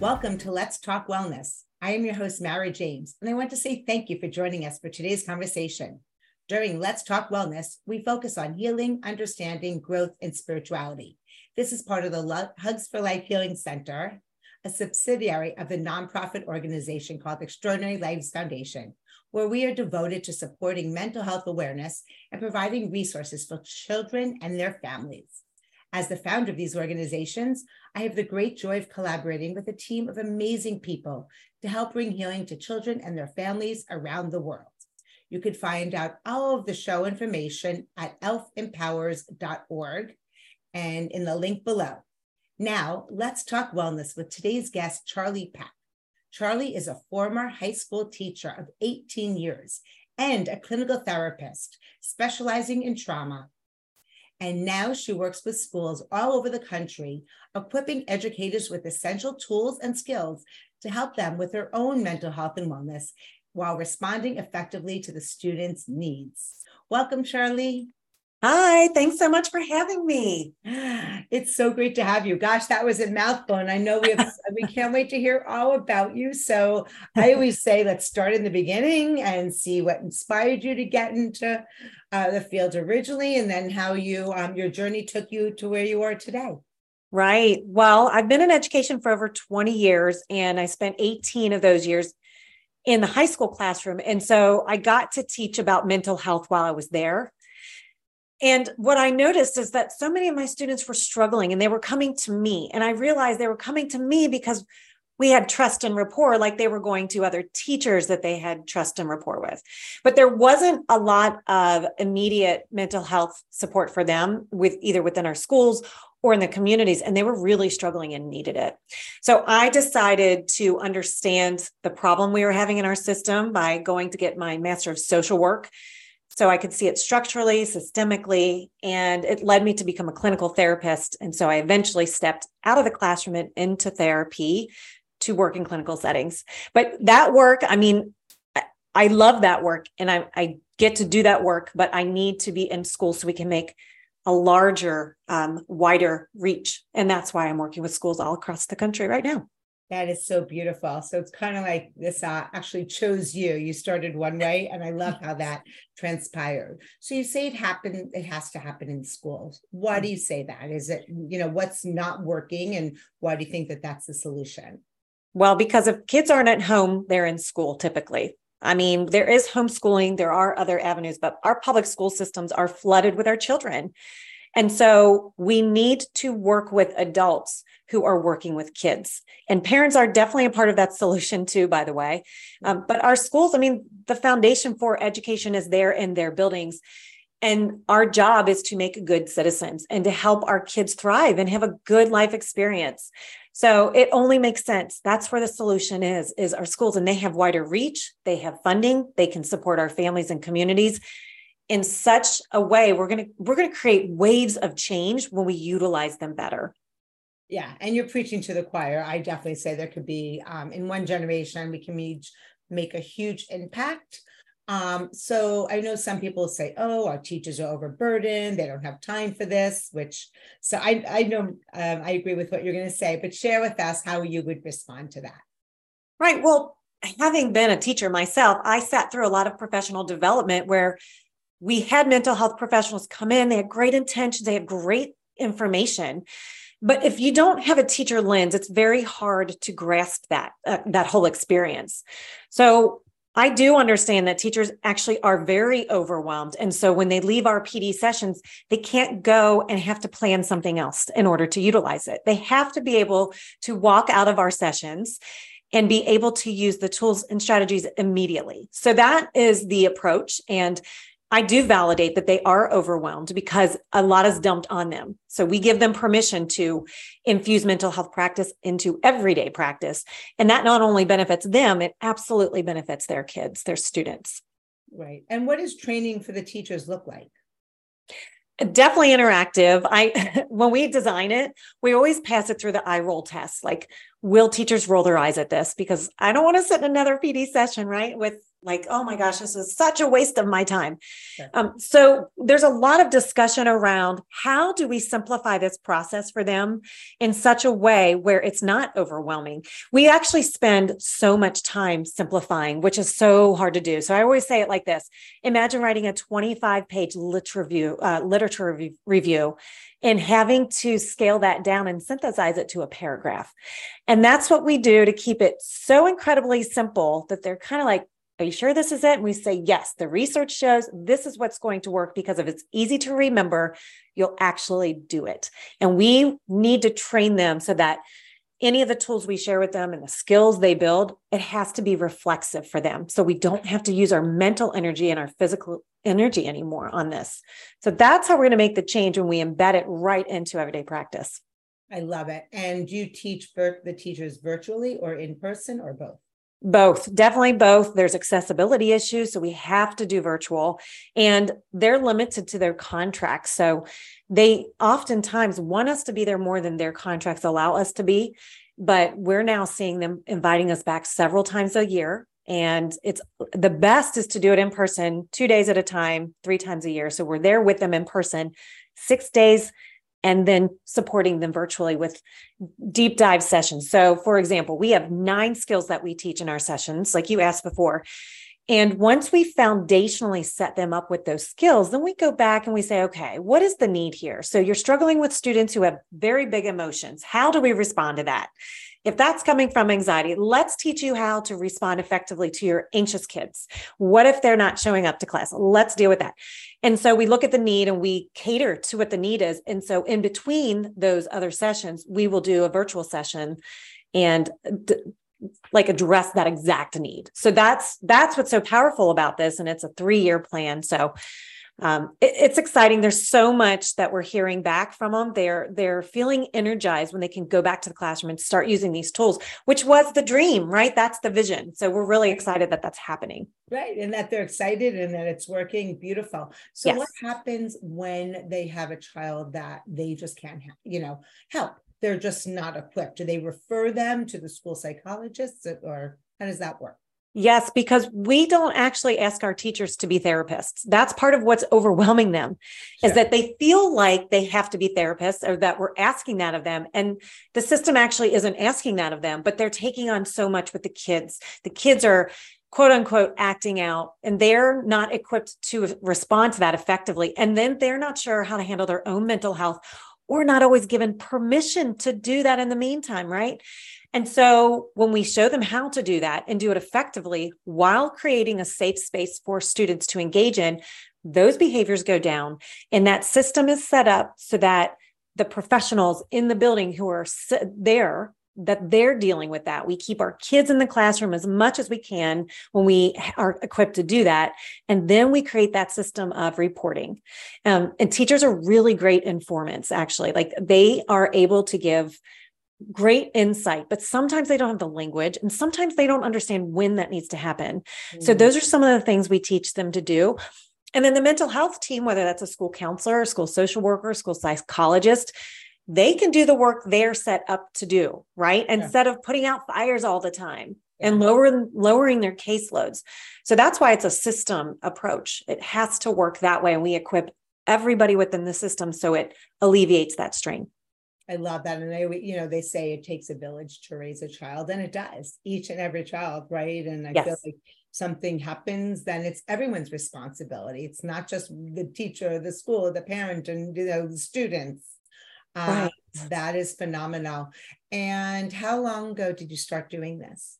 Welcome to Let's Talk Wellness. I am your host, Mara James, and I want to say thank you for joining us for today's conversation. During Let's Talk Wellness, we focus on healing, understanding, growth, and spirituality. This is part of the Hugs for Life Healing Center, a subsidiary of the nonprofit organization called Extraordinary Lives Foundation, where we are devoted to supporting mental health awareness and providing resources for children and their families. As the founder of these organizations, I have the great joy of collaborating with a team of amazing people to help bring healing to children and their families around the world. You could find out all of the show information at elfempowers.org and in the link below. Now, let's talk wellness with today's guest, Charle Peck. Charle is a former high school teacher of 18 years and a clinical therapist specializing in trauma and now she works with schools all over the country, equipping educators with essential tools and skills to help them with their own mental health and wellness while responding effectively to the students' needs. Welcome, Charle. Hi, thanks so much for having me. It's so great to have you. Gosh, that was a mouthful. And I know we have we can't wait to hear all about you. So I always say let's start in the beginning and see what inspired you to get into uh, the field originally and then how you um, your journey took you to where you are today. Right. Well, I've been in education for over 20 years and I spent 18 of those years in the high school classroom. And so I got to teach about mental health while I was there. And what I noticed is that so many of my students were struggling and they were coming to me. And I realized they were coming to me because we had trust and rapport like they were going to other teachers that they had trust and rapport with. But there wasn't a lot of immediate mental health support for them with either within our schools or in the communities and they were really struggling and needed it. So I decided to understand the problem we were having in our system by going to get my master of social work so I could see it structurally, systemically, and it led me to become a clinical therapist. And so I eventually stepped out of the classroom and into therapy to work in clinical settings. But that work, I mean, I love that work and I, I get to do that work, but I need to be in school so we can make a larger, um, wider reach. And that's why I'm working with schools all across the country right now. That is so beautiful. So it's kind of like this uh, actually chose you. You started one way, and I love how that transpired. So you say it happened, it has to happen in schools. Why do you say that? Is it, you know, what's not working, and why do you think that that's the solution? Well, because if kids aren't at home, they're in school typically. I mean, there is homeschooling, there are other avenues, but our public school systems are flooded with our children. And so we need to work with adults who are working with kids. And parents are definitely a part of that solution too, by the way. Um, but our schools, I mean, the foundation for education is there in their buildings. And our job is to make good citizens and to help our kids thrive and have a good life experience. So it only makes sense. That's where the solution is, is our schools and they have wider reach. They have funding. They can support our families and communities in such a way we're going to we're going to create waves of change when we utilize them better yeah and you're preaching to the choir i definitely say there could be um, in one generation we can make a huge impact um, so I know some people say, "Oh, our teachers are overburdened; they don't have time for this." Which, so I, I know um, I agree with what you're going to say, but share with us how you would respond to that. Right. Well, having been a teacher myself, I sat through a lot of professional development where we had mental health professionals come in, they had great intentions, they had great information. But if you don't have a teacher lens, it's very hard to grasp that uh, that whole experience. So I do understand that teachers actually are very overwhelmed. And so when they leave our PD sessions, they can't go and have to plan something else in order to utilize it. They have to be able to walk out of our sessions and be able to use the tools and strategies immediately. So that is the approach. And I do validate that they are overwhelmed because a lot is dumped on them. So we give them permission to infuse mental health practice into everyday practice. And that not only benefits them, it absolutely benefits their kids, their students. Right. And what does training for the teachers look like? Definitely interactive. I when we design it, we always pass it through the eye roll test. Like, will teachers roll their eyes at this? Because I don't want to sit in another PD session, right? With like oh my gosh this is such a waste of my time um, so there's a lot of discussion around how do we simplify this process for them in such a way where it's not overwhelming we actually spend so much time simplifying which is so hard to do so i always say it like this imagine writing a 25 page literature review, uh, literature review and having to scale that down and synthesize it to a paragraph. And that's what we do to keep it so incredibly simple that they're kind of like, are you sure this is it? And we say, Yes, the research shows this is what's going to work because if it's easy to remember, you'll actually do it. And we need to train them so that any of the tools we share with them and the skills they build, it has to be reflexive for them. So we don't have to use our mental energy and our physical energy anymore on this. So that's how we're going to make the change when we embed it right into everyday practice. I love it. And do you teach the teachers virtually or in person or both? Both, definitely both. There's accessibility issues. So we have to do virtual and they're limited to their contracts. So they oftentimes want us to be there more than their contracts allow us to be. But we're now seeing them inviting us back several times a year. And it's the best is to do it in person, two days at a time, three times a year. So we're there with them in person, six days and then supporting them virtually with deep dive sessions. So, for example, we have nine skills that we teach in our sessions, like you asked before. And once we foundationally set them up with those skills, then we go back and we say, okay, what is the need here? So, you're struggling with students who have very big emotions. How do we respond to that? If that's coming from anxiety, let's teach you how to respond effectively to your anxious kids. What if they're not showing up to class? Let's deal with that. And so we look at the need and we cater to what the need is. And so in between those other sessions, we will do a virtual session and uh, d- like address that exact need. So that's that's what's so powerful about this and it's a 3-year plan. So um, it, it's exciting. There's so much that we're hearing back from them. They're they're feeling energized when they can go back to the classroom and start using these tools, which was the dream, right? That's the vision. So we're really excited that that's happening. Right, and that they're excited and that it's working. Beautiful. So yes. what happens when they have a child that they just can't, have, you know, help? They're just not equipped. Do they refer them to the school psychologists, or how does that work? Yes, because we don't actually ask our teachers to be therapists. That's part of what's overwhelming them is that they feel like they have to be therapists or that we're asking that of them. And the system actually isn't asking that of them, but they're taking on so much with the kids. The kids are quote unquote acting out and they're not equipped to respond to that effectively. And then they're not sure how to handle their own mental health or not always given permission to do that in the meantime, right? And so when we show them how to do that and do it effectively while creating a safe space for students to engage in, those behaviors go down. And that system is set up so that the professionals in the building who are there that they're dealing with that. We keep our kids in the classroom as much as we can when we are equipped to do that. And then we create that system of reporting. Um, and teachers are really great informants, actually. Like they are able to give great insight, but sometimes they don't have the language and sometimes they don't understand when that needs to happen. Mm. So, those are some of the things we teach them to do. And then the mental health team, whether that's a school counselor, school social worker, school psychologist, they can do the work they're set up to do, right? Yeah. Instead of putting out fires all the time yeah. and lowering lowering their caseloads. So that's why it's a system approach. It has to work that way. And we equip everybody within the system so it alleviates that strain. I love that. And I, you know, they say it takes a village to raise a child, and it does, each and every child, right? And I yes. feel like something happens, then it's everyone's responsibility. It's not just the teacher, the school, the parent, and you know, the students. Uh, right. That is phenomenal. And how long ago did you start doing this?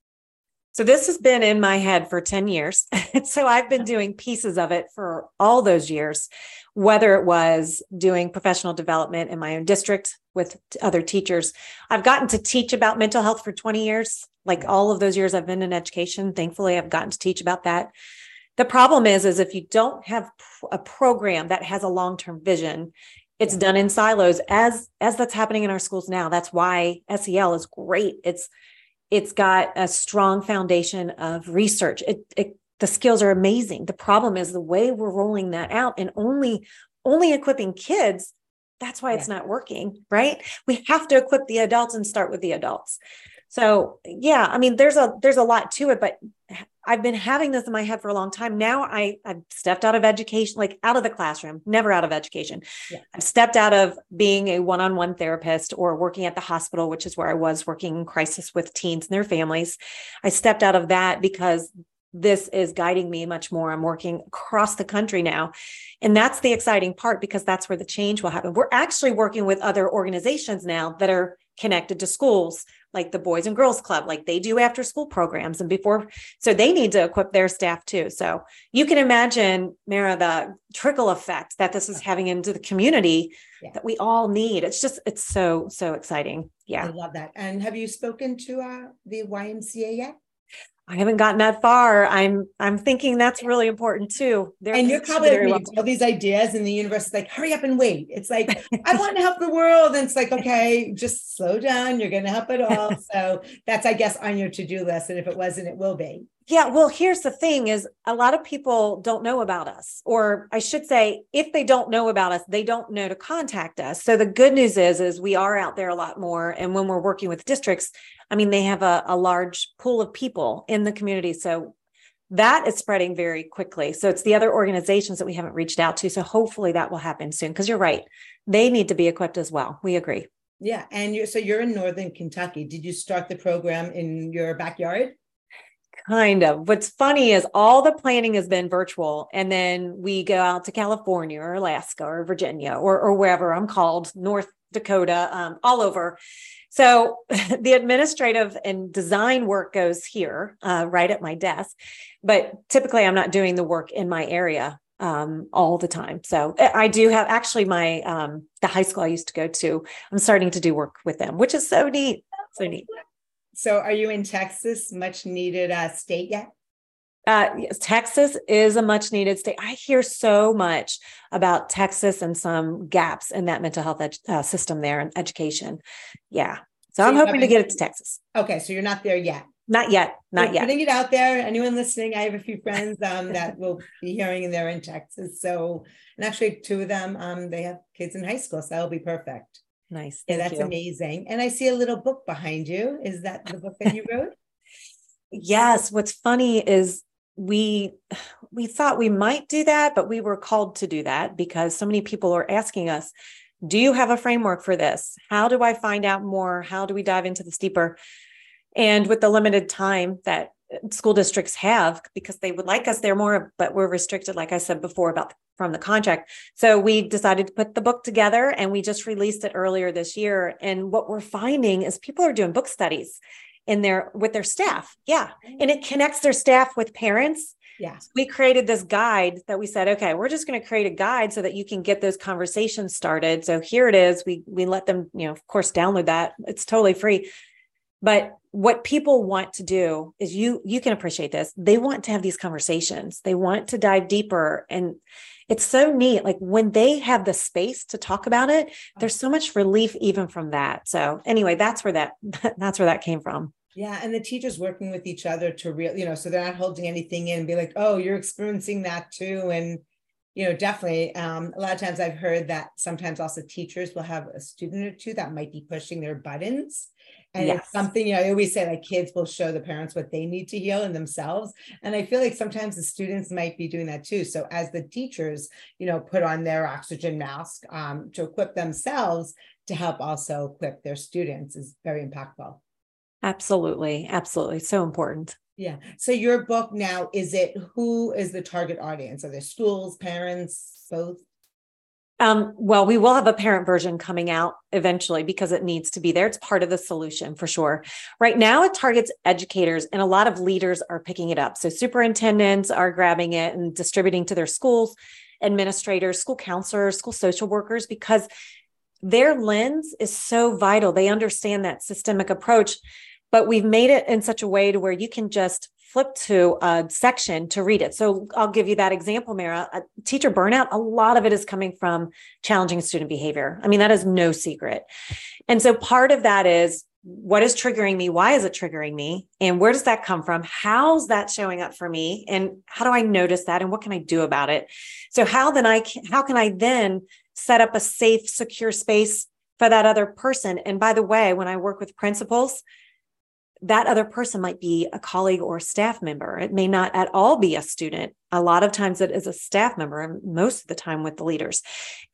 So this has been in my head for 10 years. so I've been doing pieces of it for all those years, whether it was doing professional development in my own district with other teachers. I've gotten to teach about mental health for 20 years. Like all of those years I've been in education, thankfully I've gotten to teach about that. The problem is, is if you don't have a program that has a long-term vision, it's yeah. done in silos as as that's happening in our schools now. That's why SEL is great. It's it's got a strong foundation of research. It, it the skills are amazing. The problem is the way we're rolling that out and only only equipping kids that's why it's not working right we have to equip the adults and start with the adults so yeah i mean there's a there's a lot to it but i've been having this in my head for a long time now i i've stepped out of education like out of the classroom never out of education yeah. i've stepped out of being a one-on-one therapist or working at the hospital which is where i was working in crisis with teens and their families i stepped out of that because this is guiding me much more. I'm working across the country now. And that's the exciting part because that's where the change will happen. We're actually working with other organizations now that are connected to schools, like the Boys and Girls Club, like they do after school programs. And before, so they need to equip their staff too. So you can imagine, Mara, the trickle effect that this is having into the community yeah. that we all need. It's just, it's so, so exciting. Yeah. I love that. And have you spoken to uh, the YMCA yet? I haven't gotten that far. I'm I'm thinking that's really important too. They're and you're probably reading all these ideas, and the universe is like, hurry up and wait. It's like I want to help the world, and it's like, okay, just slow down. You're going to help it all. so that's, I guess, on your to do list. And if it wasn't, it will be. Yeah, well, here's the thing is a lot of people don't know about us or I should say if they don't know about us, they don't know to contact us. So the good news is is we are out there a lot more and when we're working with districts, I mean they have a, a large pool of people in the community. So that is spreading very quickly. So it's the other organizations that we haven't reached out to. So hopefully that will happen soon because you're right. They need to be equipped as well. We agree. Yeah. And you're so you're in Northern Kentucky. Did you start the program in your backyard? Kind of. What's funny is all the planning has been virtual. And then we go out to California or Alaska or Virginia or, or wherever I'm called, North Dakota, um, all over. So the administrative and design work goes here, uh, right at my desk. But typically, I'm not doing the work in my area um, all the time. So I do have actually my um, the high school I used to go to. I'm starting to do work with them, which is so neat. So neat. So, are you in Texas, much needed uh, state yet? Uh, yes, Texas is a much needed state. I hear so much about Texas and some gaps in that mental health ed- uh, system there and education. Yeah. So, so I'm hoping to get it to Texas. Okay. So you're not there yet. Not yet. Not We're yet. Putting it out there. Anyone listening, I have a few friends um, that will be hearing and they're in Texas. So, and actually two of them, um, they have kids in high school. So that'll be perfect. Nice. Yeah, that's you. amazing. And I see a little book behind you. Is that the book that you wrote? yes. What's funny is we we thought we might do that, but we were called to do that because so many people are asking us, do you have a framework for this? How do I find out more? How do we dive into this deeper? And with the limited time that school districts have because they would like us there more but we're restricted like i said before about from the contract so we decided to put the book together and we just released it earlier this year and what we're finding is people are doing book studies in their with their staff yeah and it connects their staff with parents yeah. We created this guide that we said, okay, we're just going to create a guide so that you can get those conversations started. So here it is. We we let them, you know, of course, download that. It's totally free. But what people want to do is you you can appreciate this. They want to have these conversations. They want to dive deeper and it's so neat like when they have the space to talk about it there's so much relief even from that. So anyway that's where that that's where that came from. Yeah and the teachers working with each other to real you know so they're not holding anything in be like oh you're experiencing that too and you know definitely um, a lot of times i've heard that sometimes also teachers will have a student or two that might be pushing their buttons and yes. it's something, you know, I always say like kids will show the parents what they need to heal in themselves. And I feel like sometimes the students might be doing that too. So as the teachers, you know, put on their oxygen mask um, to equip themselves to help also equip their students is very impactful. Absolutely. Absolutely. So important. Yeah. So your book now, is it who is the target audience? Are there schools, parents, both? Um, well, we will have a parent version coming out eventually because it needs to be there. It's part of the solution for sure. Right now, it targets educators, and a lot of leaders are picking it up. So, superintendents are grabbing it and distributing to their schools, administrators, school counselors, school social workers, because their lens is so vital. They understand that systemic approach, but we've made it in such a way to where you can just flip to a section to read it. So I'll give you that example, Mara. A teacher burnout, a lot of it is coming from challenging student behavior. I mean, that is no secret. And so part of that is what is triggering me? Why is it triggering me? And where does that come from? How's that showing up for me? And how do I notice that? And what can I do about it? So how then I can, how can I then set up a safe, secure space for that other person? And by the way, when I work with principals, that other person might be a colleague or a staff member. It may not at all be a student. A lot of times it is a staff member, and most of the time with the leaders.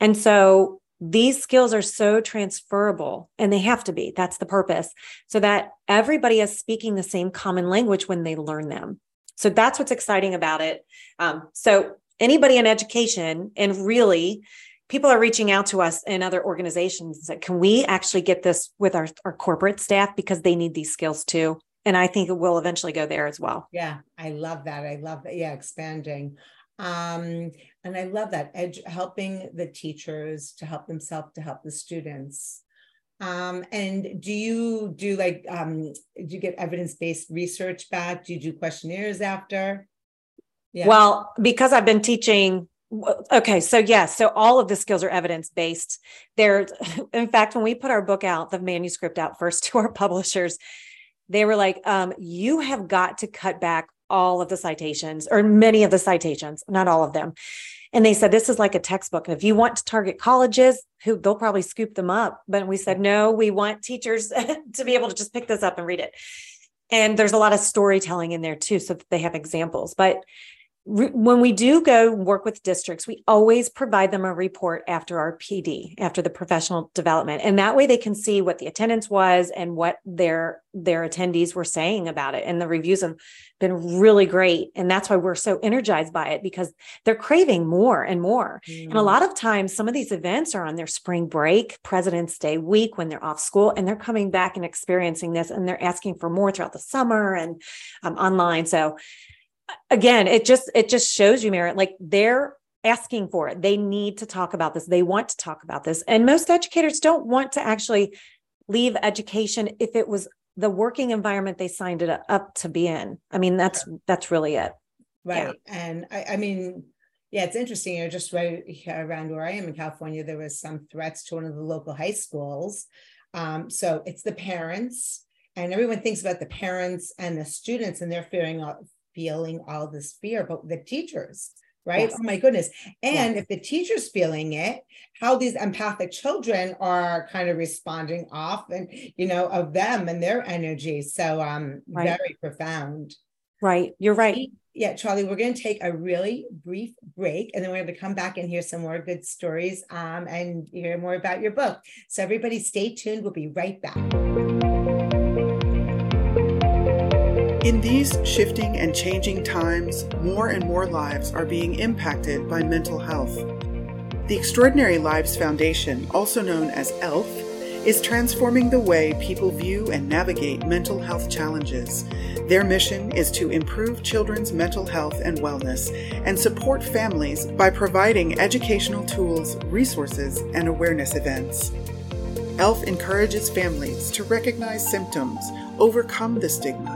And so these skills are so transferable and they have to be. That's the purpose, so that everybody is speaking the same common language when they learn them. So that's what's exciting about it. Um, so anybody in education and really people are reaching out to us in other organizations that can we actually get this with our, our corporate staff? Because they need these skills too. And i think it will eventually go there as well. Yeah i love that. I love that. Yeah expanding. Um and i love that edge helping the teachers to help themselves to help the students. Um and do you do like um do you get evidence-based research back? Do you do questionnaires after? Yeah. well because i've been teaching Okay, so yes, so all of the skills are evidence based. There, in fact, when we put our book out, the manuscript out first to our publishers, they were like, um, "You have got to cut back all of the citations, or many of the citations, not all of them." And they said this is like a textbook. If you want to target colleges, who they'll probably scoop them up. But we said no, we want teachers to be able to just pick this up and read it. And there's a lot of storytelling in there too, so that they have examples. But when we do go work with districts, we always provide them a report after our PD, after the professional development. And that way they can see what the attendance was and what their their attendees were saying about it. And the reviews have been really great. And that's why we're so energized by it because they're craving more and more. Mm. And a mm. lot of times some of these events are on their spring break, President's Day week when they're off school and they're coming back and experiencing this and they're asking for more throughout the summer and um, online. So again, it just it just shows you, Merit, like they're asking for it. They need to talk about this. They want to talk about this. And most educators don't want to actually leave education if it was the working environment they signed it up to be in. I mean, that's that's really it. Right. Yeah. And I, I mean, yeah, it's interesting. You know, just right around where I am in California, there was some threats to one of the local high schools. Um, so it's the parents, and everyone thinks about the parents and the students, and they're fearing feeling all this fear, but the teachers, right? Yes. Oh my goodness. And yes. if the teacher's feeling it, how these empathic children are kind of responding off and, you know, of them and their energy. So um right. very profound. Right. You're right. Yeah, Charle, we're going to take a really brief break and then we're going to come back and hear some more good stories um, and hear more about your book. So, everybody, stay tuned. We'll be right back. In these shifting and changing times, more and more lives are being impacted by mental health. The Extraordinary Lives Foundation, also known as ELF, is transforming the way people view and navigate mental health challenges. Their mission is to improve children's mental health and wellness and support families by providing educational tools, resources, and awareness events. ELF encourages families to recognize symptoms, overcome the stigma,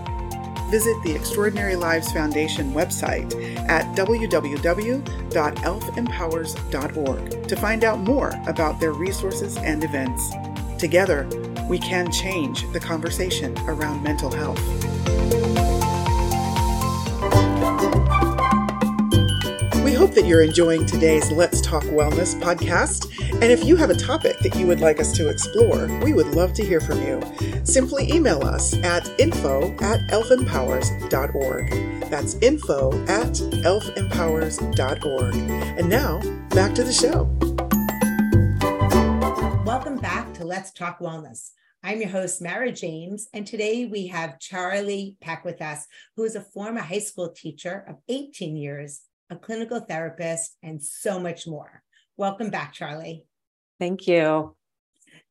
visit the Extraordinary Lives Foundation website at www.elfempowers.org to find out more about their resources and events. Together, we can change the conversation around mental health. We hope that you're enjoying today's Let's Talk Wellness podcast. And if you have a topic that you would like us to explore, we would love to hear from you. Simply email us at info at elfempowers.org. That's info at elfempowers.org. And now, back to the show. Welcome back to Let's Talk Wellness. I'm your host, Mara James, and today we have Charle Peck with us, who is a former high school teacher of 18 years, a clinical therapist, and so much more. Welcome back, Charle. Thank you.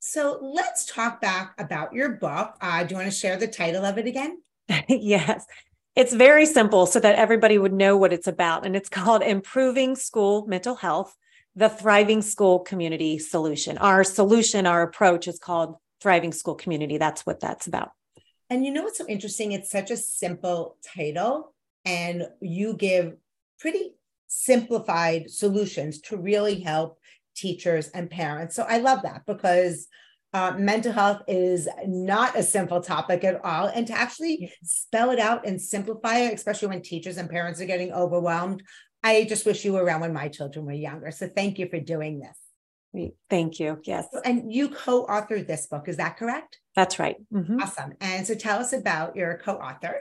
So let's talk back about your book. Uh, do you want to share the title of it again? yes. It's very simple so that everybody would know what it's about. And it's called Improving School Mental Health, the Thriving School Community Solution. Our solution, our approach is called Thriving School Community. That's what that's about. And you know what's so interesting? It's such a simple title, and you give pretty simplified solutions to really help teachers and parents. So I love that because uh, mental health is not a simple topic at all. And to actually spell it out and simplify it, especially when teachers and parents are getting overwhelmed, I just wish you were around when my children were younger. So thank you for doing this. Thank you. Yes. And you co authored this book, is that correct? That's right. Mm-hmm. Awesome. And so tell us about your co author.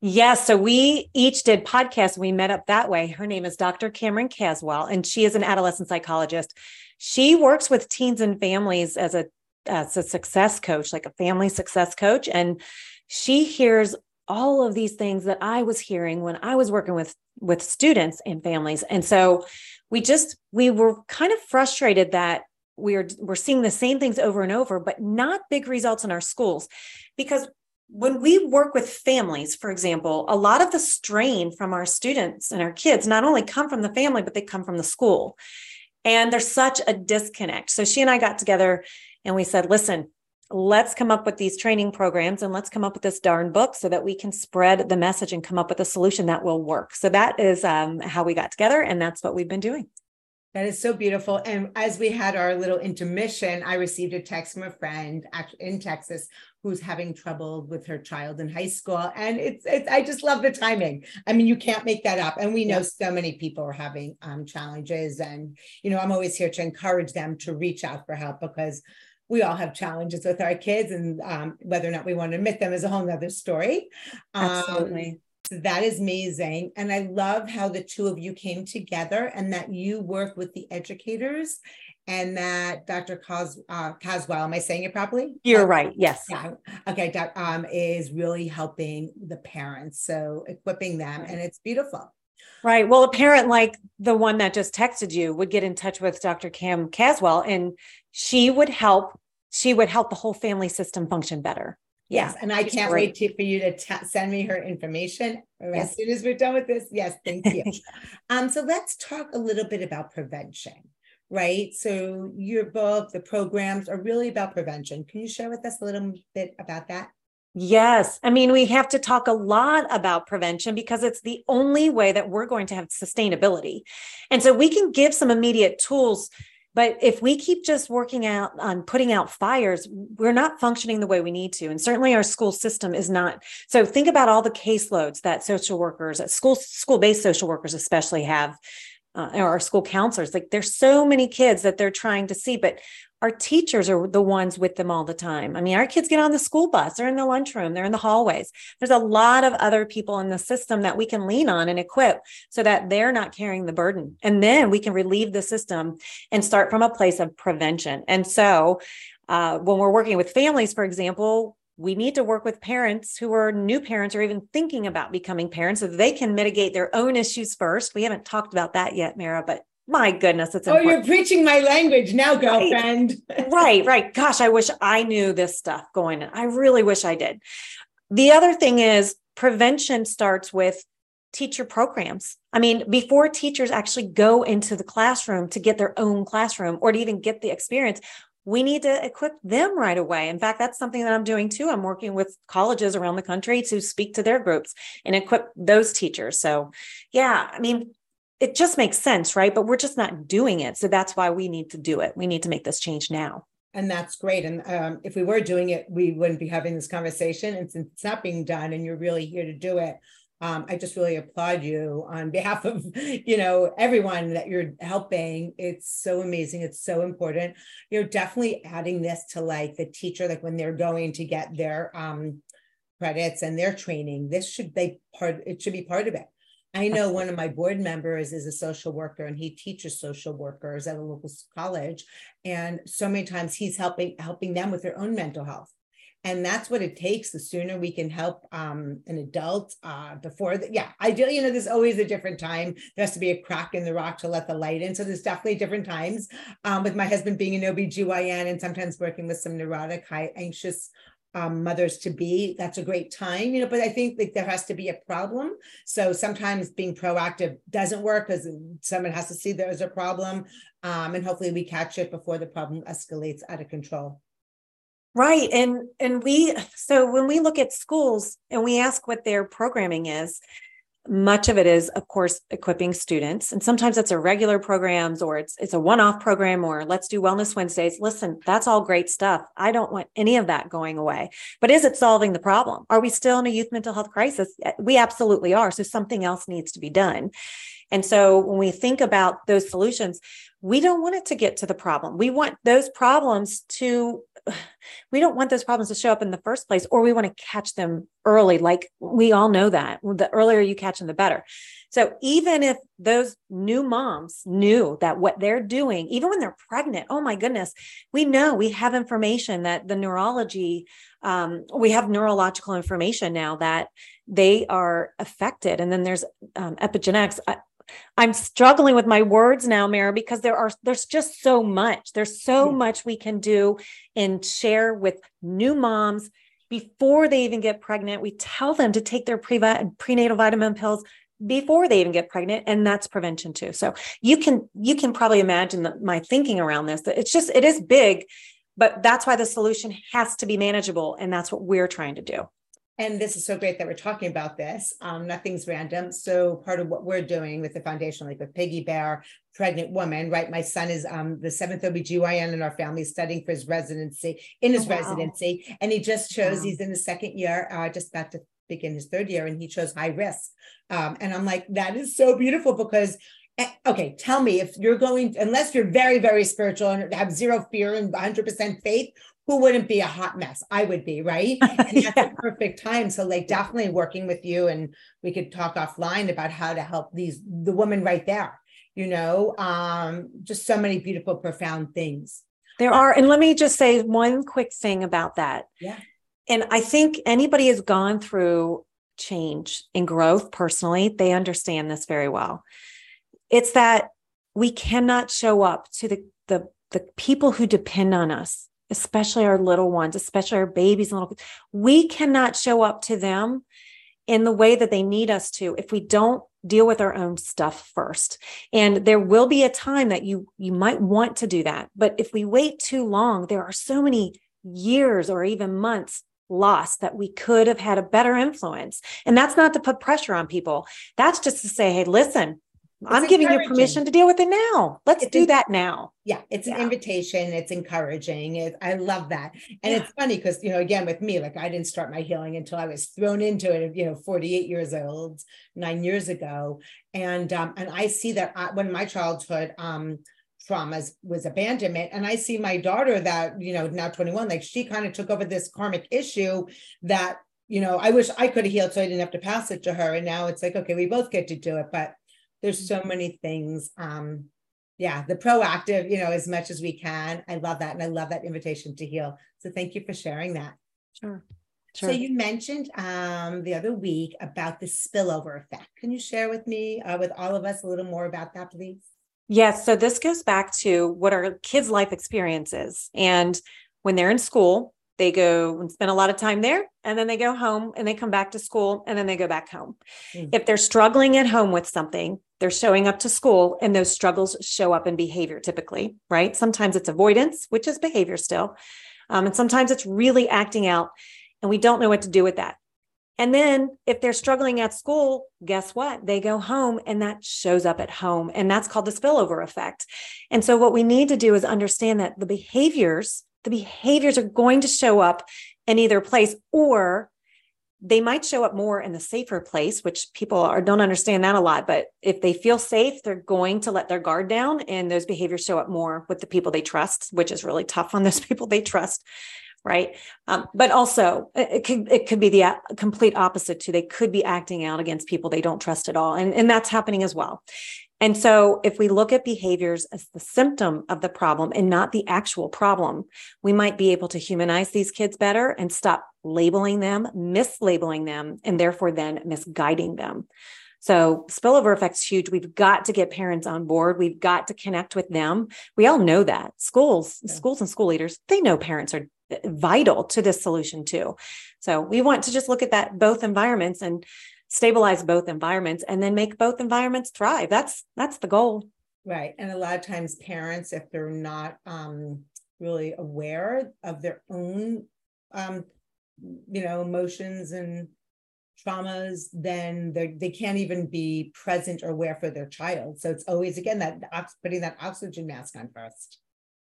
Yes. So we each did podcasts. We met up that way. Her name is Dr. Cameron Caswell, and she is an adolescent psychologist. She works with teens and families as a as a success coach, like a family success coach. And she hears all of these things that I was hearing when I was working with with students and families. And so we just we were kind of frustrated that we're we're seeing the same things over and over, but not big results in our schools. Because when we work with families, for example, a lot of the strain from our students and our kids not only come from the family, but they come from the school. And there's such a disconnect. So she and I got together and we said, listen, let's come up with these training programs and let's come up with this darn book so that we can spread the message and come up with a solution that will work. So that is um, how we got together, and that's what we've been doing. That is so beautiful. And as we had our little intermission, I received a text from a friend in Texas who's having trouble with her child in high school. And it's, it's I just love the timing. I mean, you can't make that up. And we know yeah. so many people are having um, challenges. And, you know, I'm always here to encourage them to reach out for help because we all have challenges with our kids and um, whether or not we want to admit them is a whole nother story absolutely um, so that is amazing and i love how the two of you came together and that you work with the educators and that Dr. Cos, uh, Caswell, am I saying it properly? You're right. Yes. Yeah. Okay. Um, is really helping the parents, so equipping them, and it's beautiful. Right. Well, a parent like the one that just texted you would get in touch with Dr. Cam Caswell, and she would help. She would help the whole family system function better. Yes, and I can't great. wait to, for you to t- send me her information yes. as soon as we're done with this. Yes, thank you. um, so let's talk a little bit about prevention, right? So your book, the programs are really about prevention. Can you share with us a little bit about that? Yes. I mean, we have to talk a lot about prevention because it's the only way that we're going to have sustainability. And so we can give some immediate tools but if we keep just working out on putting out fires, we're not functioning the way we need to. And certainly our school system is not. So think about all the caseloads that social workers, school school-based social workers especially have, uh, or our school counselors. Like there's so many kids that they're trying to see, but our teachers are the ones with them all the time. I mean, our kids get on the school bus, they're in the lunchroom, they're in the hallways. There's a lot of other people in the system that we can lean on and equip so that they're not carrying the burden. And then we can relieve the system and start from a place of prevention. And so, uh, when we're working with families, for example, we need to work with parents who are new parents or even thinking about becoming parents so they can mitigate their own issues first. We haven't talked about that yet, Mara, but my goodness, it's oh, important. you're preaching my language now, girlfriend. Right. right, right. Gosh, I wish I knew this stuff going in. I really wish I did. The other thing is prevention starts with teacher programs. I mean, before teachers actually go into the classroom to get their own classroom or to even get the experience, we need to equip them right away. In fact, that's something that I'm doing too. I'm working with colleges around the country to speak to their groups and equip those teachers. So, yeah, I mean, it just makes sense, right? But we're just not doing it. So that's why we need to do it. We need to make this change now. And that's great. And um, if we were doing it, we wouldn't be having this conversation. And since it's not being done and you're really here to do it, um, I just really applaud you on behalf of, you know, everyone that you're helping. It's so amazing. It's so important. You're definitely adding this to like the teacher, like when they're going to get their um, credits and their training, this should be part, it should be part of it I know one of my board members is a social worker and he teaches social workers at a local college. And so many times he's helping helping them with their own mental health. And that's what it takes. The sooner we can help um, an adult uh, before the, yeah, ideally, you know, there's always a different time. There has to be a crack in the rock to let the light in. So there's definitely different times. Um, with my husband being an OBGYN and sometimes working with some neurotic, high anxious um, mothers to be that's a great time you know but i think like there has to be a problem. So sometimes being proactive doesn't work because someone has to see there's a problem um, and hopefully we catch it before the problem escalates out of control. Right and and we so when we look at schools and we ask what their programming is much of it is of course equipping students. And sometimes it's a regular programs or it's it's a one-off program or let's do wellness wednesdays. Listen that's all great stuff. I don't want any of that going away. But is it solving the problem? Are we still in a youth mental health crisis? We absolutely are. So something else needs to be done and so when we think about those solutions we don't want it to get to the problem we want those problems to we don't want those problems to show up in the first place, or we want to catch them early. Like we all know that the earlier you catch them, the better. So even if those new moms knew that what they're doing, even when they're pregnant, oh my goodness, we know we have information that the neurology, um, we have neurological information now that they are affected. And then there's um, epigenetics. I'm struggling with my words now, Mara, because there are there's just so much. There's so mm-hmm. much we can do and share with new moms before they even get pregnant. We tell them to take their pre- prenatal vitamin pills before they even get pregnant and that's prevention too so you can you can probably imagine the, my thinking around this it's just it is big but that's why the solution has to be manageable and that's what we're trying to do and this is so great that we're talking about this. Um, nothing's random. So part of what we're doing with the foundation, like with Piggy Bear, pregnant woman, right? My son is um, the seventh OBGYN in our family studying for his residency, in his oh, wow. residency. And he just chose, wow. he's in the second year, uh, just about to begin his third year, and he chose high risk. Um, and I'm like, that is so beautiful because okay, tell me if you're going, unless you're very, very spiritual and have zero fear and 100% faith, who wouldn't be a hot mess? I would be, right? And that's yeah. the perfect time. So, like, definitely working with you, and we could talk offline about how to help these the woman right there. You know, um, just so many beautiful, profound things. There are, and let me just say one quick thing about that. Yeah. And I think anybody has gone through change and growth personally, they understand this very well. It's that we cannot show up to the the the people who depend on us especially our little ones, especially our babies and little kids. we cannot show up to them in the way that they need us to if we don't deal with our own stuff first. And there will be a time that you you might want to do that. But if we wait too long there are so many years or even months lost that we could have had a better influence. And that's not to put pressure on people. That's just to say hey listen I'm giving you permission to deal with it now. Let's it's do that now. Yeah, it's yeah. an invitation. It's encouraging. It, I love that. And yeah. it's funny because, you know, again, with me, like I didn't start my healing until I was thrown into it, you know, 48 years old, nine years ago. And, um, and I see that I, when my childhood, um, traumas was abandonment and i see my daughter that you know now 21 like she kind of took over this karmic issue that you know i wish i could have healed so i didn't have to pass it to her and now it's like okay we both get to do it but there's so many things um yeah the proactive you know as much as we can i love that and i love that invitation to heal so thank you for sharing that sure Sure. So you mentioned um, the other week about the spillover effect. Can you share with me, uh, with all of us, a little more about that, please? Yes. So this goes back to what our kids' life experiences, and when they're in school, they go and spend a lot of time there and then they go home and they come back to school and then they go back home. Mm. If they're struggling at home with something, they're showing up to school and those struggles show up in behavior typically, right? Sometimes it's avoidance, which is behavior still. Um, and sometimes it's really acting out and we don't know what to do with that. And then if they're struggling at school, guess what? They go home and that shows up at home. And that's called the spillover effect. And so what we need to do is understand that the behaviors the behaviors are going to show up in either place or they might show up more in the safer place which people are don't understand that a lot but if they feel safe they're going to let their guard down and those behaviors show up more with the people they trust which is really tough on those people they trust right? Um, but also, it could it could be the complete opposite too. They could be acting out against people they don't trust at all, and and that's happening as well. And so, if we look at behaviors as the symptom of the problem and not the actual problem, we might be able to humanize these kids better and stop labeling them, mislabeling them, and therefore then misguiding them. So spillover effect's huge. We've got to get parents on board. We've got to connect with them. We all know that schools, yeah. schools and school leaders, they know parents are vital to this solution too. So we want to just look at that both environments and stabilize both environments and then make both environments thrive. That's that's the goal. Right. And a lot of times parents, if they're not um, really aware of their own um, you know, emotions and traumas, then they can't even be present or aware for their child. So it's always again that putting that oxygen mask on first.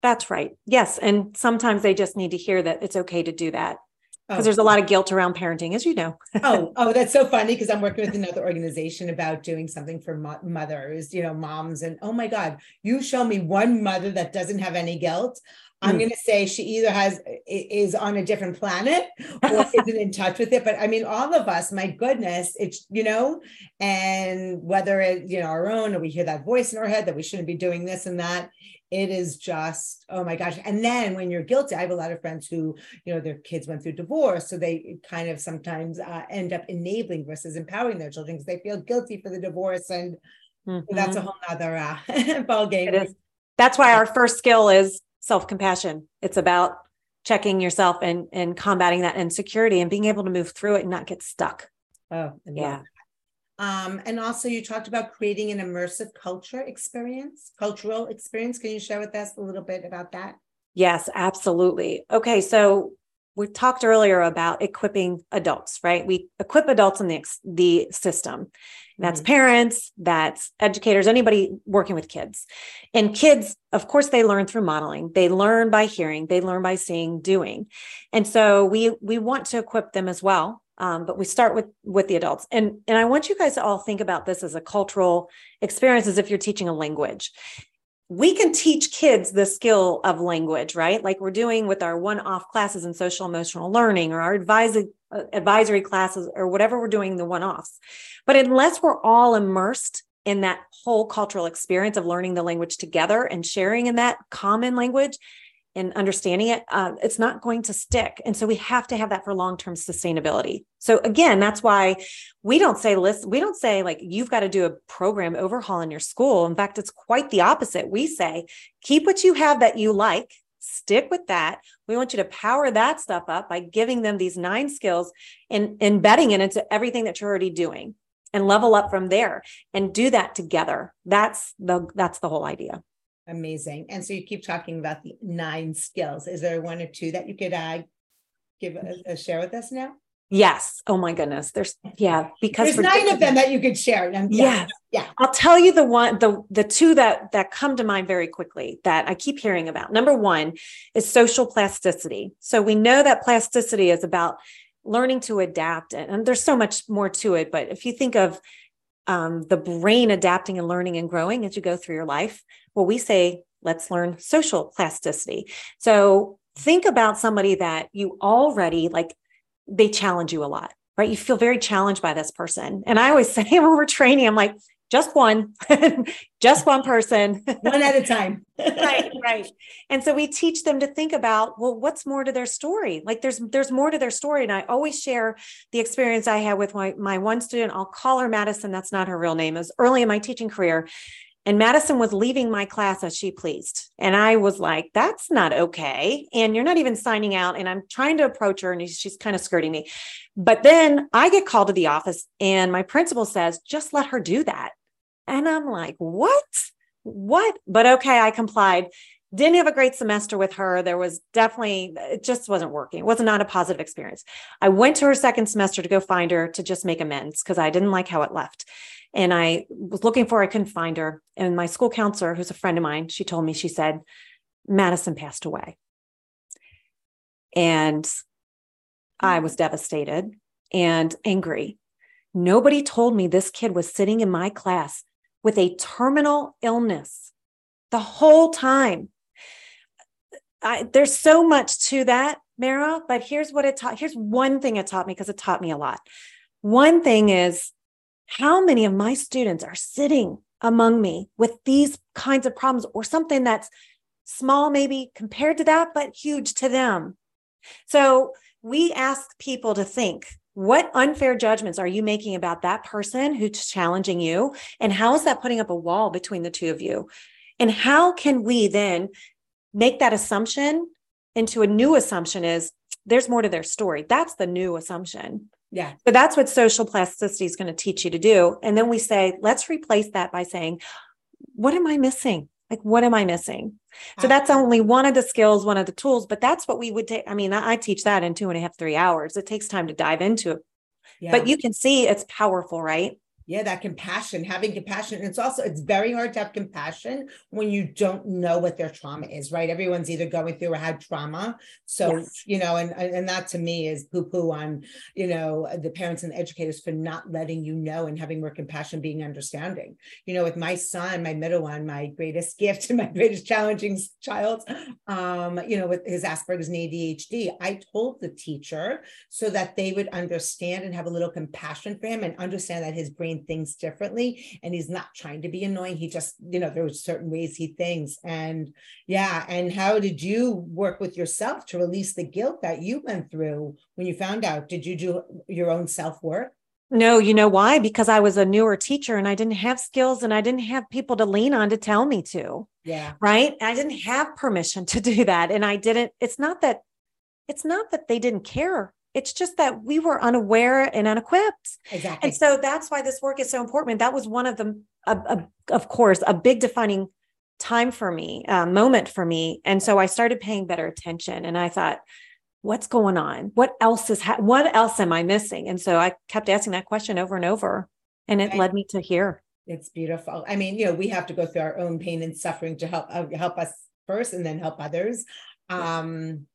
That's right. Yes, and sometimes they just need to hear that it's okay to do that because oh. there's a lot of guilt around parenting, as you know. oh, oh, that's so funny because I'm working with another organization about doing something for mo- mothers, you know, moms, and oh my God, you show me one mother that doesn't have any guilt. I'm mm. going to say she either has is on a different planet or isn't in touch with it. But I mean, all of us, my goodness, it's you know, and whether it you know our own or we hear that voice in our head that we shouldn't be doing this and that, it is just oh my gosh. And then when you're guilty, I have a lot of friends who you know their kids went through divorce, so they kind of sometimes uh, end up enabling versus empowering their children because they feel guilty for the divorce, and mm-hmm. that's a whole other uh, ball game. That's why our first skill is self compassion. It's about checking yourself and and combating that insecurity and being able to move through it and not get stuck. Oh, yeah. Um, and also, you talked about creating an immersive culture experience, cultural experience. Can you share with us a little bit about that? Yes, absolutely. Okay, so we talked earlier about equipping adults, right? We equip adults in the the system. That's mm-hmm. parents, that's educators, anybody working with kids. And kids, of course, they learn through modeling. They learn by hearing, they learn by seeing, doing. And so we we want to equip them as well. Um, but we start with with the adults and and i want you guys to all think about this as a cultural experience as if you're teaching a language we can teach kids the skill of language, right? Like we're doing with our one off classes in social emotional learning or our advisory, uh, advisory classes or whatever we're doing the one offs. But unless we're all immersed in that whole cultural experience of learning the language together and sharing in that common language, and understanding it, uh, it's not going to stick. And so we have to have that for long term sustainability. So again, that's why we don't say list, we don't say like you've got to do a program overhaul in your school. In fact, it's quite the opposite. We say keep what you have that you like, stick with that. We want you to power that stuff up by giving them these nine skills and embedding it into everything that you're already doing and level up from there and do that together. That's the that's the whole idea. Amazing. And so you keep talking about the nine skills. Is there one or two that you could uh, give a, a share with us now? Yes. Oh my goodness. There's yeah, because there's nine of them that you could share. yeah. yeah. Yeah. I'll tell you the one, the the two that that come to mind very quickly that I keep hearing about. Number one is social plasticity. So we know that plasticity is about learning to adapt, and, and there's so much more to it. But if you think of um, the brain adapting and learning and growing as you go through your life, well, we say, let's learn social plasticity. So think about somebody that you already like, they challenge you a lot, right? You feel very challenged by this person. And I always say when we're training, I'm like, just one, just one person, one at a time. right, right. And so we teach them to think about, well, what's more to their story? Like there's there's more to their story. And I always share the experience I had with my my one student. I'll call her Madison. That's not her real name. It was early in my teaching career. And Madison was leaving my class as she pleased. And I was like, that's not okay. And you're not even signing out. And I'm trying to approach her and she's kind of skirting me. But then I get called to the office and my principal says, just let her do that. And I'm like, what? What? But okay, I complied. Didn't have a great semester with her. There was definitely, it just wasn't working. It was not a positive experience. I went to her second semester to go find her to just make amends because I didn't like how it left. And I was looking for, her, I couldn't find her. And my school counselor, who's a friend of mine, she told me, she said, Madison passed away. And I was devastated and angry. Nobody told me this kid was sitting in my class with a terminal illness the whole time. I, there's so much to that Mara, but here's what it taught. Here's one thing it taught me because it taught me a lot. One thing is how many of my students are sitting among me with these kinds of problems or something that's small, maybe compared to that, but huge to them. So we ask people to think what unfair judgments are you making about that person who's challenging you? And how is that putting up a wall between the two of you? And how can we then make that assumption into a new assumption is there's more to their story. That's the new assumption. Yeah. But that's what social plasticity is going to teach you to do. And then we say, let's replace that by saying, what am I missing? Like, what am I missing? So that's only one of the skills, one of the tools, but that's what we would take. I mean, I teach that in two and a half, three hours. It takes time to dive into it. Yeah. But you can see it's powerful, right? Yeah that compassion having compassion and it's also it's very hard to have compassion when you don't know what their trauma is right? Everyone's either going through or had trauma. So yes. you know and and that to me is poo poo on you know the parents and the educators for not letting you know and having more compassion being understanding. You know with my son my middle one my greatest gift and my greatest challenging child um you know with his asperger's and adhd i told the teacher so that they would understand and have a little compassion for him and understand that his brain things differently and he's not trying to be annoying he just you know there were certain ways he thinks and yeah and how did you work with yourself to release the guilt that you went through when you found out did you do your own self work no, you know why? Because I was a newer teacher and I didn't have skills and I didn't have people to lean on to tell me to. Yeah. Right. I didn't have permission to do that. And I didn't, it's not that, it's not that they didn't care. It's just that we were unaware and unequipped. Exactly. And so that's why this work is so important. That was one of the, of course, a big defining time for me, uh, moment for me. And so I started paying better attention and I thought, what's going on? What else is, ha- what else am I missing? And so I kept asking that question over and over and it right. led me to here. It's beautiful. I mean, you know, we have to go through our own pain and suffering to help, uh, help us first and then help others. Um,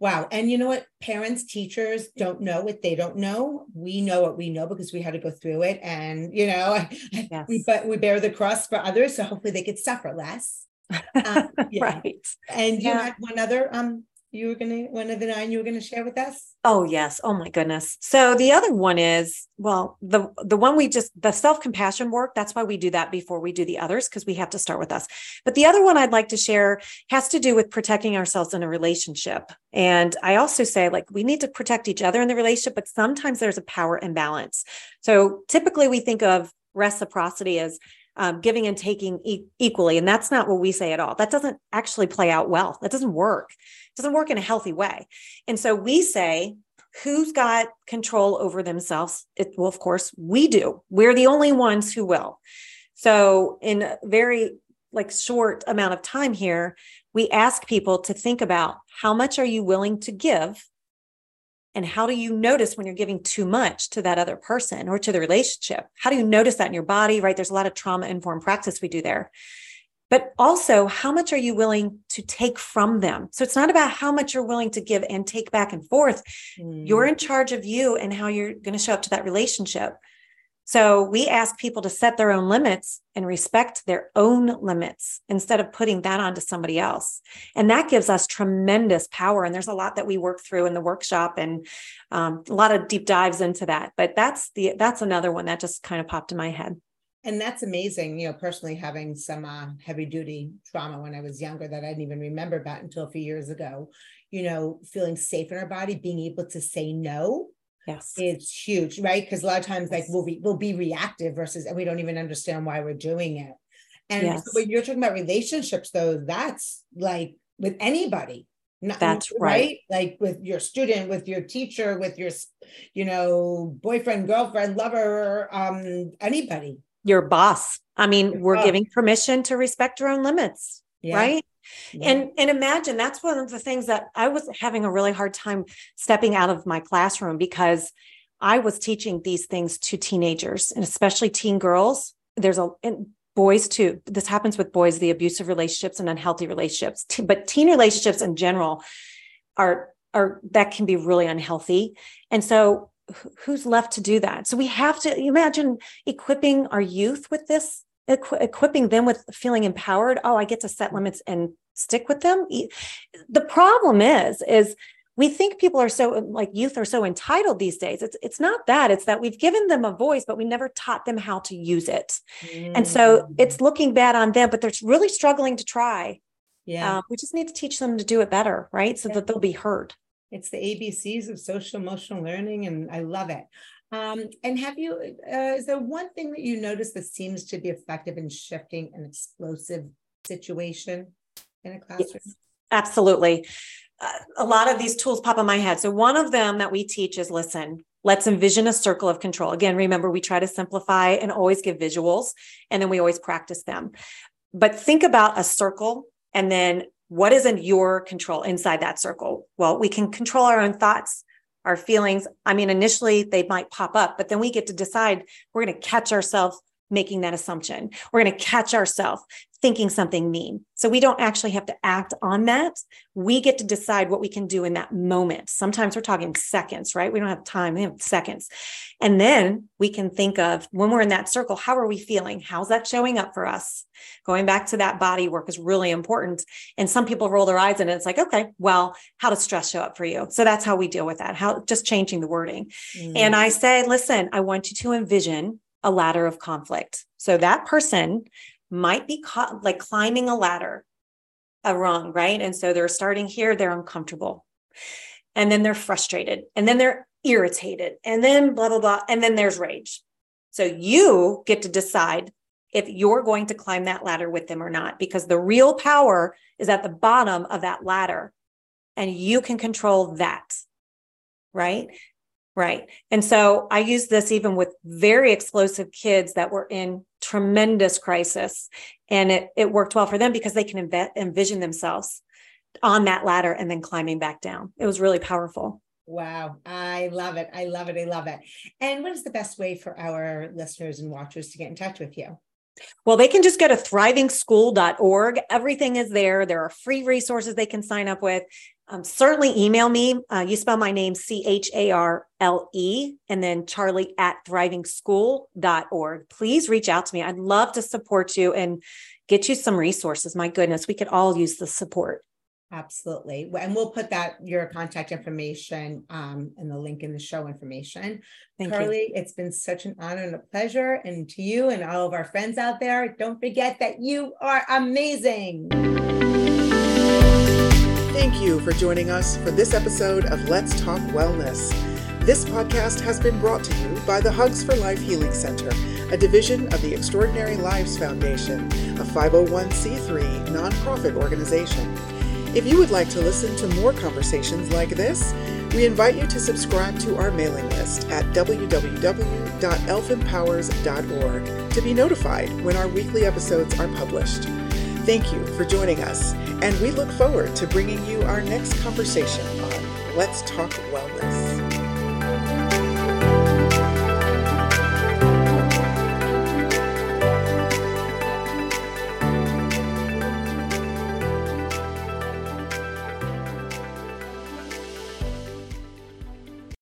Wow. And you know what? Parents, teachers don't know what they don't know. We know what we know because we had to go through it. And, you know, yes. we, but we bear the cross for others. So hopefully they could suffer less. Um, yeah. right. And you yeah. had one other um you were going to one of the nine you were going to share with us? Oh yes. Oh my goodness. So the other one is well the the one we just the self-compassion work that's why we do that before we do the others because we have to start with us. But the other one i'd like to share has to do with protecting ourselves in a relationship. And i also say like we need to protect each other in the relationship but sometimes there's a power imbalance. So typically we think of reciprocity as um, giving and taking e- equally. And that's not what we say at all. That doesn't actually play out well. That doesn't work. It doesn't work in a healthy way. And so we say, who's got control over themselves? It, well, of course, we do. We're the only ones who will. So in a very like short amount of time here, we ask people to think about how much are you willing to give and how do you notice when you're giving too much to that other person or to the relationship? How do you notice that in your body? Right. There's a lot of trauma informed practice we do there. But also, how much are you willing to take from them? So it's not about how much you're willing to give and take back and forth. Mm. You're in charge of you and how you're going to show up to that relationship. So we ask people to set their own limits and respect their own limits instead of putting that onto somebody else. And that gives us tremendous power. And there's a lot that we work through in the workshop and um, a lot of deep dives into that. But that's the that's another one that just kind of popped in my head. And that's amazing, you know, personally having some uh, heavy duty trauma when I was younger that I didn't even remember about until a few years ago, you know, feeling safe in our body, being able to say no Yes. It's huge, right? Because a lot of times like we'll be we'll be reactive versus and we don't even understand why we're doing it. And yes. so when you're talking about relationships, though, that's like with anybody. Not, that's right. right. Like with your student, with your teacher, with your, you know, boyfriend, girlfriend, lover, um, anybody. Your boss. I mean, your we're boss. giving permission to respect your own limits, yeah. right? Yeah. And and imagine that's one of the things that I was having a really hard time stepping out of my classroom because I was teaching these things to teenagers and especially teen girls. There's a boys too. This happens with boys, the abusive relationships and unhealthy relationships. But teen relationships in general are are that can be really unhealthy. And so who's left to do that? So we have to imagine equipping our youth with this equi- equipping them with feeling empowered. Oh, I get to set limits and stick with them. The problem is, is we think people are so like youth are so entitled these days. It's it's not that. It's that we've given them a voice, but we never taught them how to use it. Mm. And so mm. it's looking bad on them, but they're really struggling to try. Yeah. Um, we just need to teach them to do it better, right? So yeah. that they'll be heard. It's the ABCs of social emotional learning, and I love it. Um, and have you, uh, is there one thing that you notice that seems to be effective in shifting an explosive situation in a classroom? Yes, absolutely a lot of these tools pop in my head. So one of them that we teach is listen, let's envision a circle of control. Again, remember we try to simplify and always give visuals and then we always practice them. But think about a circle and then what is in your control inside that circle? Well, we can control our own thoughts, our feelings. I mean, initially they might pop up, but then we get to decide we're going to catch ourselves making that assumption. We're going to catch ourselves thinking something mean. So we don't actually have to act on that. We get to decide what we can do in that moment. Sometimes we're talking seconds, right? We don't have time, we have seconds. And then we can think of when we're in that circle, how are we feeling? How's that showing up for us? Going back to that body work is really important. And some people roll their eyes and it's like, okay, well, how does stress show up for you? So that's how we deal with that. How just changing the wording. Mm. And I say, listen, I want you to envision a ladder of conflict. So that person might be caught like climbing a ladder uh, a rung, right? And so they're starting here, they're uncomfortable. And then they're frustrated. And then they're irritated. And then blah, blah, blah. And then there's rage. So you get to decide if you're going to climb that ladder with them or not, because the real power is at the bottom of that ladder. And you can control that. Right. Right. And so I use this even with very explosive kids that were in tremendous crisis. And it, it worked well for them because they can env- envision themselves on that ladder and then climbing back down. It was really powerful. Wow. I love it. I love it. I love it. And what is the best way for our listeners and watchers to get in touch with you? Well, they can just go to thrivingschool.org. Everything is there. There are free resources they can sign up with. Um, certainly email me. Uh, you spell my name C H A R L E and then Charle at thrivingschool.org. Please reach out to me. I'd love to support you and get you some resources. My goodness, we could all use the support. Absolutely. And we'll put that your contact information um, and the link in the show information. Thank Carly, you. it's been such an honor and a pleasure. And to you and all of our friends out there, don't forget that you are amazing. Thank you for joining us for this episode of Let's Talk Wellness. This podcast has been brought to you by the Hugs for Life Healing Center, a division of the Extraordinary Lives Foundation, a 501c3 nonprofit organization. If you would like to listen to more conversations like this, we invite you to subscribe to our mailing list at www.elfempowers.org to be notified when our weekly episodes are published. Thank you for joining us, and we look forward to bringing you our next conversation on Let's Talk Wellness.